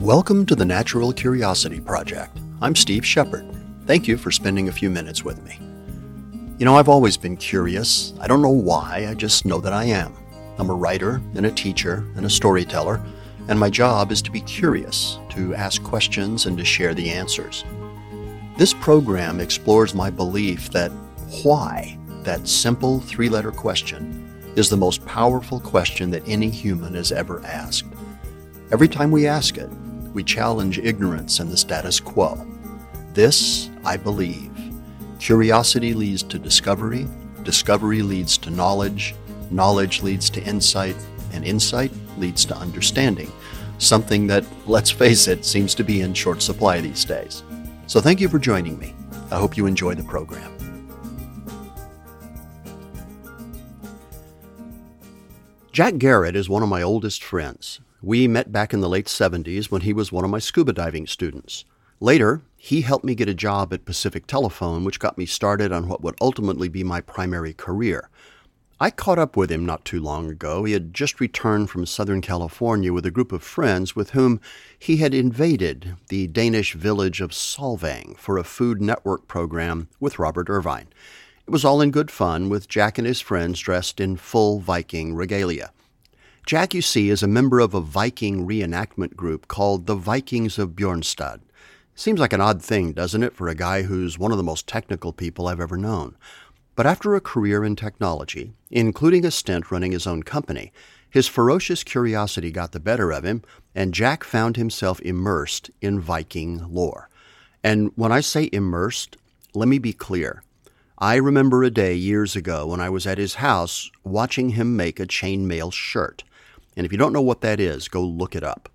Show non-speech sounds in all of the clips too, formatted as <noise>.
Welcome to the Natural Curiosity Project. I'm Steve Shepard. Thank you for spending a few minutes with me. You know, I've always been curious. I don't know why, I just know that I am. I'm a writer and a teacher and a storyteller, and my job is to be curious, to ask questions, and to share the answers. This program explores my belief that why, that simple three letter question, is the most powerful question that any human has ever asked. Every time we ask it, we challenge ignorance and the status quo. This, I believe. Curiosity leads to discovery, discovery leads to knowledge, knowledge leads to insight, and insight leads to understanding, something that, let's face it, seems to be in short supply these days. So thank you for joining me. I hope you enjoy the program. Jack Garrett is one of my oldest friends. We met back in the late 70s when he was one of my scuba diving students. Later, he helped me get a job at Pacific Telephone, which got me started on what would ultimately be my primary career. I caught up with him not too long ago. He had just returned from Southern California with a group of friends with whom he had invaded the Danish village of Solvang for a Food Network program with Robert Irvine. It was all in good fun, with Jack and his friends dressed in full Viking regalia. Jack, you see, is a member of a Viking reenactment group called the Vikings of Bjornstad. Seems like an odd thing, doesn't it, for a guy who's one of the most technical people I've ever known. But after a career in technology, including a stint running his own company, his ferocious curiosity got the better of him, and Jack found himself immersed in Viking lore. And when I say immersed, let me be clear. I remember a day years ago when I was at his house watching him make a chainmail shirt. And if you don't know what that is, go look it up.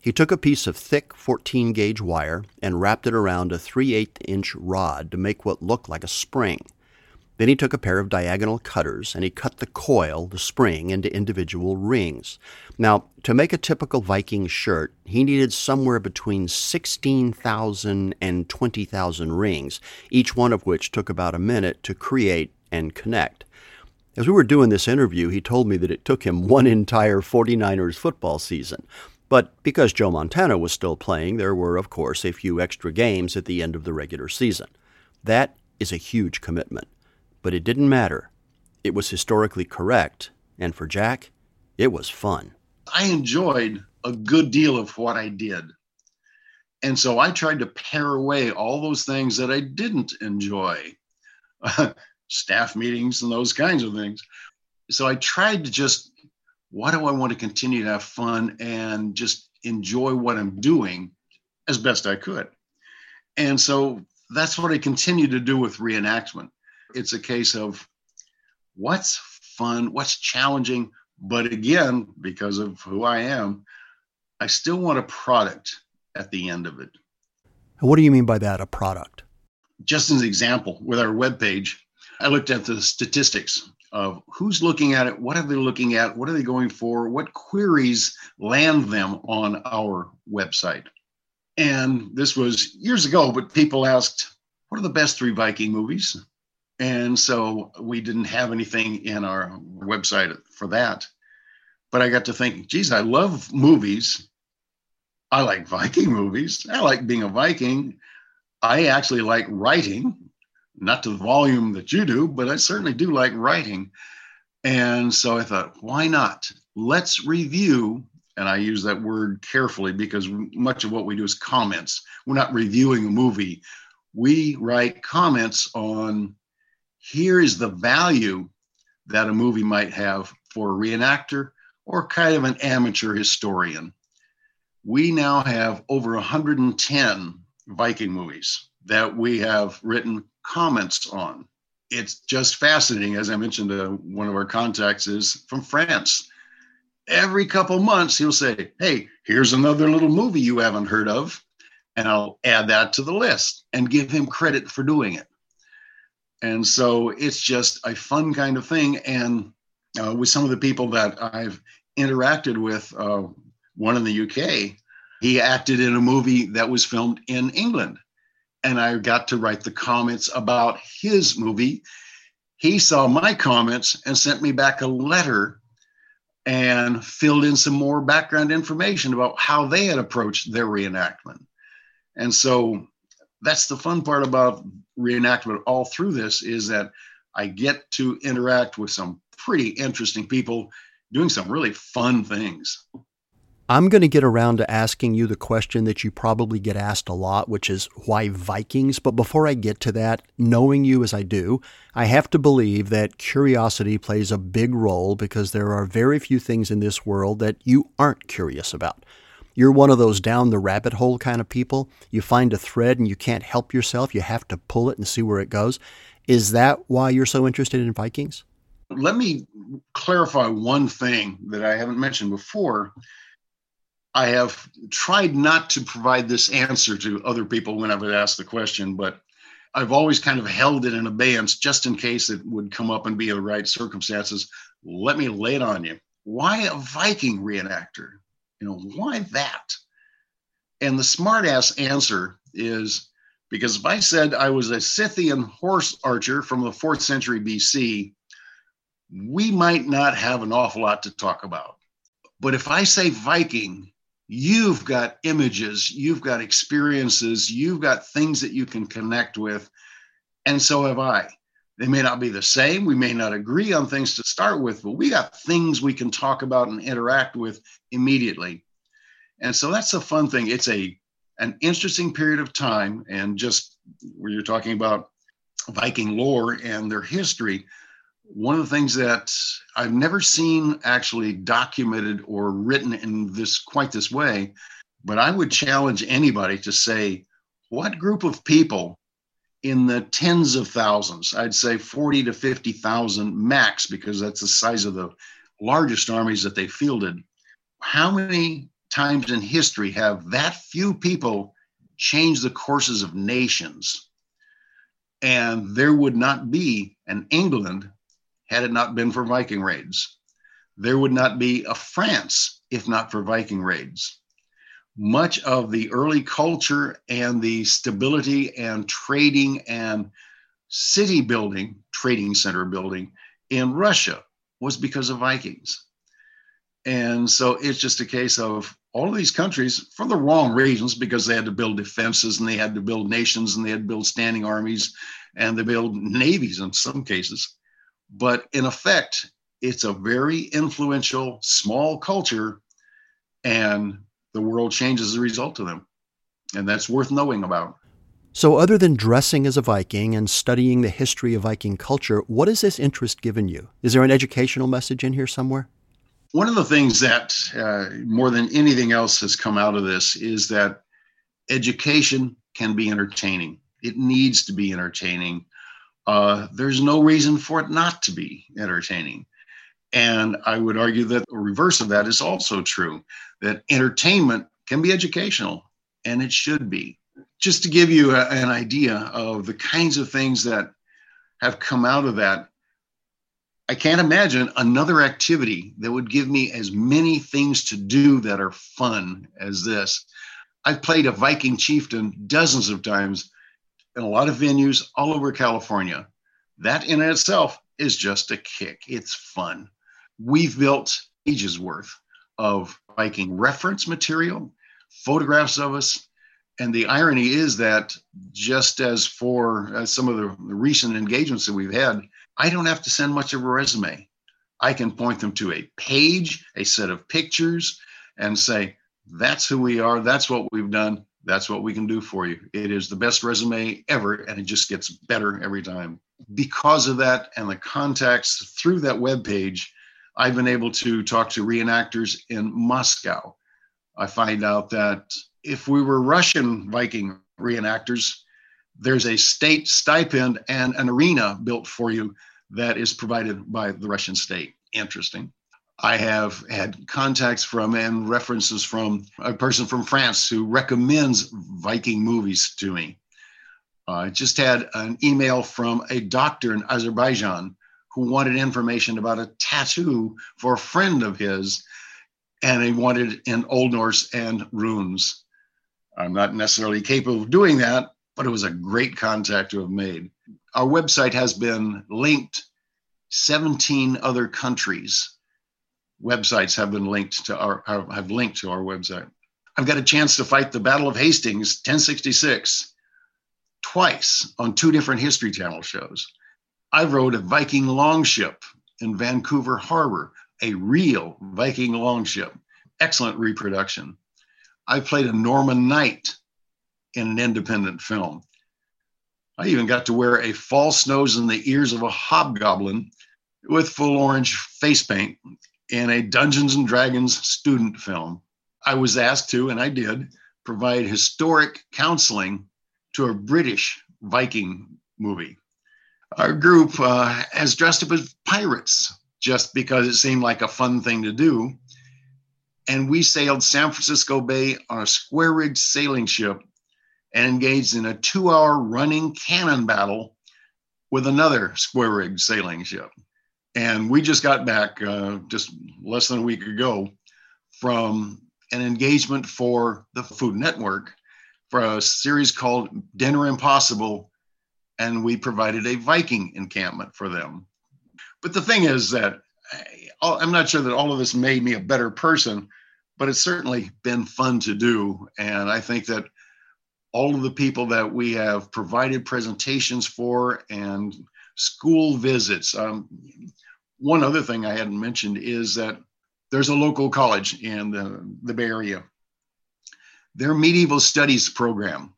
He took a piece of thick 14 gauge wire and wrapped it around a 3 8 inch rod to make what looked like a spring. Then he took a pair of diagonal cutters and he cut the coil, the spring, into individual rings. Now, to make a typical Viking shirt, he needed somewhere between 16,000 and 20,000 rings, each one of which took about a minute to create and connect. As we were doing this interview, he told me that it took him one entire 49ers football season. But because Joe Montana was still playing, there were, of course, a few extra games at the end of the regular season. That is a huge commitment. But it didn't matter. It was historically correct, and for Jack, it was fun. I enjoyed a good deal of what I did. And so I tried to pare away all those things that I didn't enjoy. <laughs> staff meetings and those kinds of things. So I tried to just, why do I want to continue to have fun and just enjoy what I'm doing as best I could? And so that's what I continue to do with reenactment. It's a case of what's fun, what's challenging, but again, because of who I am, I still want a product at the end of it. What do you mean by that, a product? Just as an example, with our webpage, I looked at the statistics of who's looking at it, what are they looking at, what are they going for, what queries land them on our website. And this was years ago, but people asked, what are the best three Viking movies? And so we didn't have anything in our website for that. But I got to think, geez, I love movies. I like Viking movies. I like being a Viking. I actually like writing not to the volume that you do, but I certainly do like writing. And so I thought, why not? Let's review. And I use that word carefully because much of what we do is comments. We're not reviewing a movie. We write comments on here is the value that a movie might have for a reenactor or kind of an amateur historian. We now have over 110 Viking movies that we have written comments on. It's just fascinating. As I mentioned, uh, one of our contacts is from France. Every couple months, he'll say, Hey, here's another little movie you haven't heard of. And I'll add that to the list and give him credit for doing it. And so it's just a fun kind of thing. And uh, with some of the people that I've interacted with, uh, one in the UK, he acted in a movie that was filmed in England and I got to write the comments about his movie. He saw my comments and sent me back a letter and filled in some more background information about how they had approached their reenactment. And so that's the fun part about reenactment all through this is that I get to interact with some pretty interesting people doing some really fun things. I'm going to get around to asking you the question that you probably get asked a lot, which is why Vikings? But before I get to that, knowing you as I do, I have to believe that curiosity plays a big role because there are very few things in this world that you aren't curious about. You're one of those down the rabbit hole kind of people. You find a thread and you can't help yourself. You have to pull it and see where it goes. Is that why you're so interested in Vikings? Let me clarify one thing that I haven't mentioned before I have tried not to provide this answer to other people when I would ask the question, but I've always kind of held it in abeyance just in case it would come up and be the right circumstances. Let me lay it on you. Why a Viking reenactor? You know, why that? And the smartass answer is because if I said I was a Scythian horse archer from the fourth century BC, we might not have an awful lot to talk about. But if I say Viking, you've got images, you've got experiences, you've got things that you can connect with. And so have I. They may not be the same. We may not agree on things to start with, but we got things we can talk about and interact with immediately. And so that's a fun thing. It's a an interesting period of time. And just where you're talking about Viking lore and their history, one of the things that I've never seen actually documented or written in this quite this way, but I would challenge anybody to say, what group of people in the tens of thousands, I'd say 40 to 50,000 max, because that's the size of the largest armies that they fielded. How many times in history have that few people changed the courses of nations? And there would not be an England had it not been for Viking raids. There would not be a France if not for Viking raids. Much of the early culture and the stability and trading and city building, trading center building in Russia was because of Vikings. And so it's just a case of all of these countries, for the wrong reasons, because they had to build defenses and they had to build nations and they had to build standing armies and they build navies in some cases. But in effect, it's a very influential small culture, and the world changes as a result of them. And that's worth knowing about. So, other than dressing as a Viking and studying the history of Viking culture, what has this interest given you? Is there an educational message in here somewhere? One of the things that, uh, more than anything else, has come out of this is that education can be entertaining. It needs to be entertaining uh, there's no reason for it not to be entertaining. And I would argue that the reverse of that is also true that entertainment can be educational, and it should be. Just to give you a, an idea of the kinds of things that have come out of that, I can't imagine another activity that would give me as many things to do that are fun as this. I've played a Viking chieftain dozens of times in a lot of venues all over California. That in itself is just a kick. It's fun. We've built ages worth of Viking reference material, photographs of us. And the irony is that just as for uh, some of the recent engagements that we've had, I don't have to send much of a resume. I can point them to a page, a set of pictures, and say, that's who we are. That's what we've done that's what we can do for you. It is the best resume ever, and it just gets better every time. Because of that and the contacts through that web page, I've been able to talk to reenactors in Moscow. I find out that if we were Russian Viking reenactors, there's a state stipend and an arena built for you that is provided by the Russian state. Interesting. I have had contacts from and references from a person from France who recommends Viking movies to me. Uh, I just had an email from a doctor in Azerbaijan who wanted information about a tattoo for a friend of his, and he wanted in Old Norse and runes. I'm not necessarily capable of doing that, but it was a great contact to have made. Our website has been linked 17 other countries websites have been linked to our have linked to our website. I've got a chance to fight the Battle of Hastings 1066 twice on two different History Channel shows. I rode a Viking longship in Vancouver Harbor, a real Viking longship. Excellent reproduction. I played a Norman knight in an independent film. I even got to wear a false nose in the ears of a hobgoblin with full orange face paint in a Dungeons and Dragons student film. I was asked to, and I did, provide historic counseling to a British Viking movie. Our group uh, has dressed up as pirates just because it seemed like a fun thing to do. And we sailed San Francisco Bay on a square rigged sailing ship and engaged in a two hour running cannon battle with another square rigged sailing ship. And we just got back uh, just less than a week ago from an engagement for the Food Network for a series called Dinner Impossible. And we provided a Viking encampment for them. But the thing is that I'm not sure that all of this made me a better person, but it's certainly been fun to do. And I think that all of the people that we have provided presentations for and school visits. Um, one other thing I hadn't mentioned is that there's a local college in the, the Bay Area. Their medieval studies program,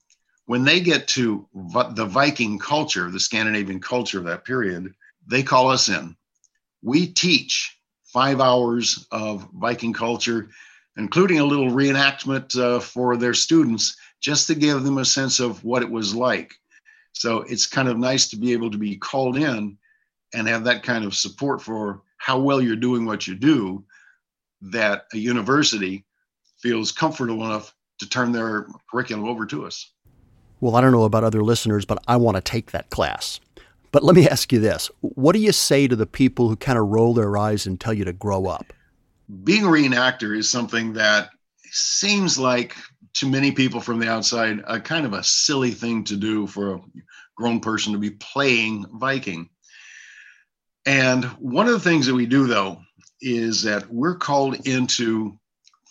when they get to the Viking culture, the Scandinavian culture of that period, they call us in. We teach five hours of Viking culture, including a little reenactment uh, for their students just to give them a sense of what it was like. So it's kind of nice to be able to be called in and have that kind of support for how well you're doing what you do that a university feels comfortable enough to turn their curriculum over to us. Well, I don't know about other listeners, but I want to take that class. But let me ask you this what do you say to the people who kind of roll their eyes and tell you to grow up? Being a reenactor is something that seems like to many people from the outside a kind of a silly thing to do for a grown person to be playing Viking. And one of the things that we do, though, is that we're called into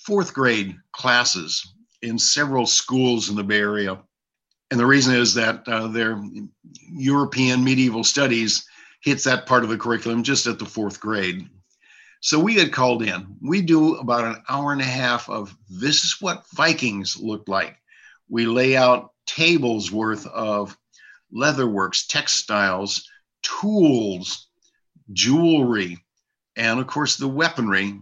fourth grade classes in several schools in the Bay Area. And the reason is that uh, their European medieval studies hits that part of the curriculum just at the fourth grade. So we had called in. We do about an hour and a half of this is what Vikings looked like. We lay out tables worth of leatherworks, textiles, tools, jewelry, and of course the weaponry.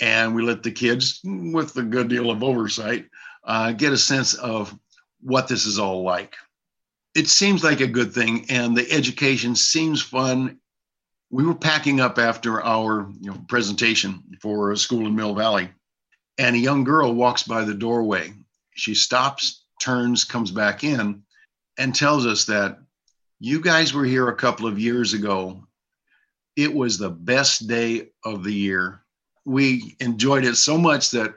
And we let the kids, with a good deal of oversight, uh, get a sense of what this is all like. It seems like a good thing, and the education seems fun we were packing up after our you know, presentation for a school in Mill Valley, and a young girl walks by the doorway. She stops, turns, comes back in, and tells us that you guys were here a couple of years ago. It was the best day of the year. We enjoyed it so much that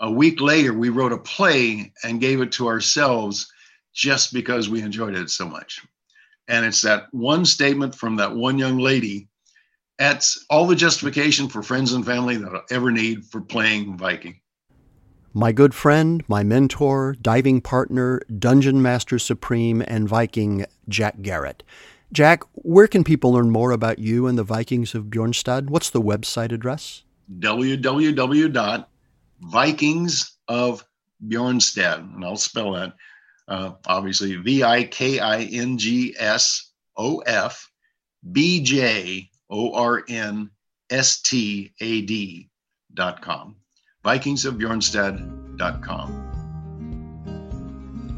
a week later we wrote a play and gave it to ourselves just because we enjoyed it so much. And it's that one statement from that one young lady. That's all the justification for friends and family that I'll ever need for playing Viking. My good friend, my mentor, diving partner, Dungeon Master Supreme, and Viking, Jack Garrett. Jack, where can people learn more about you and the Vikings of Bjornstad? What's the website address? www.vikingsofbjornstad, and I'll spell that uh, obviously V I K I N G S O F B J O R N S T A D dot com. Vikingsofbjornstad.com.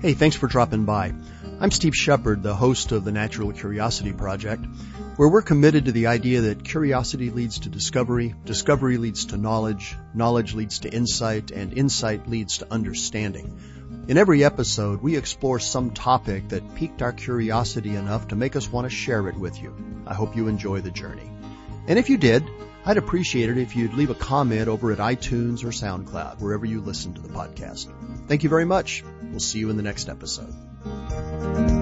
Hey, thanks for dropping by. I'm Steve Shepard, the host of the Natural Curiosity Project, where we're committed to the idea that curiosity leads to discovery, discovery leads to knowledge, knowledge leads to insight, and insight leads to understanding. In every episode, we explore some topic that piqued our curiosity enough to make us want to share it with you. I hope you enjoy the journey. And if you did, I'd appreciate it if you'd leave a comment over at iTunes or SoundCloud, wherever you listen to the podcast. Thank you very much. We'll see you in the next episode.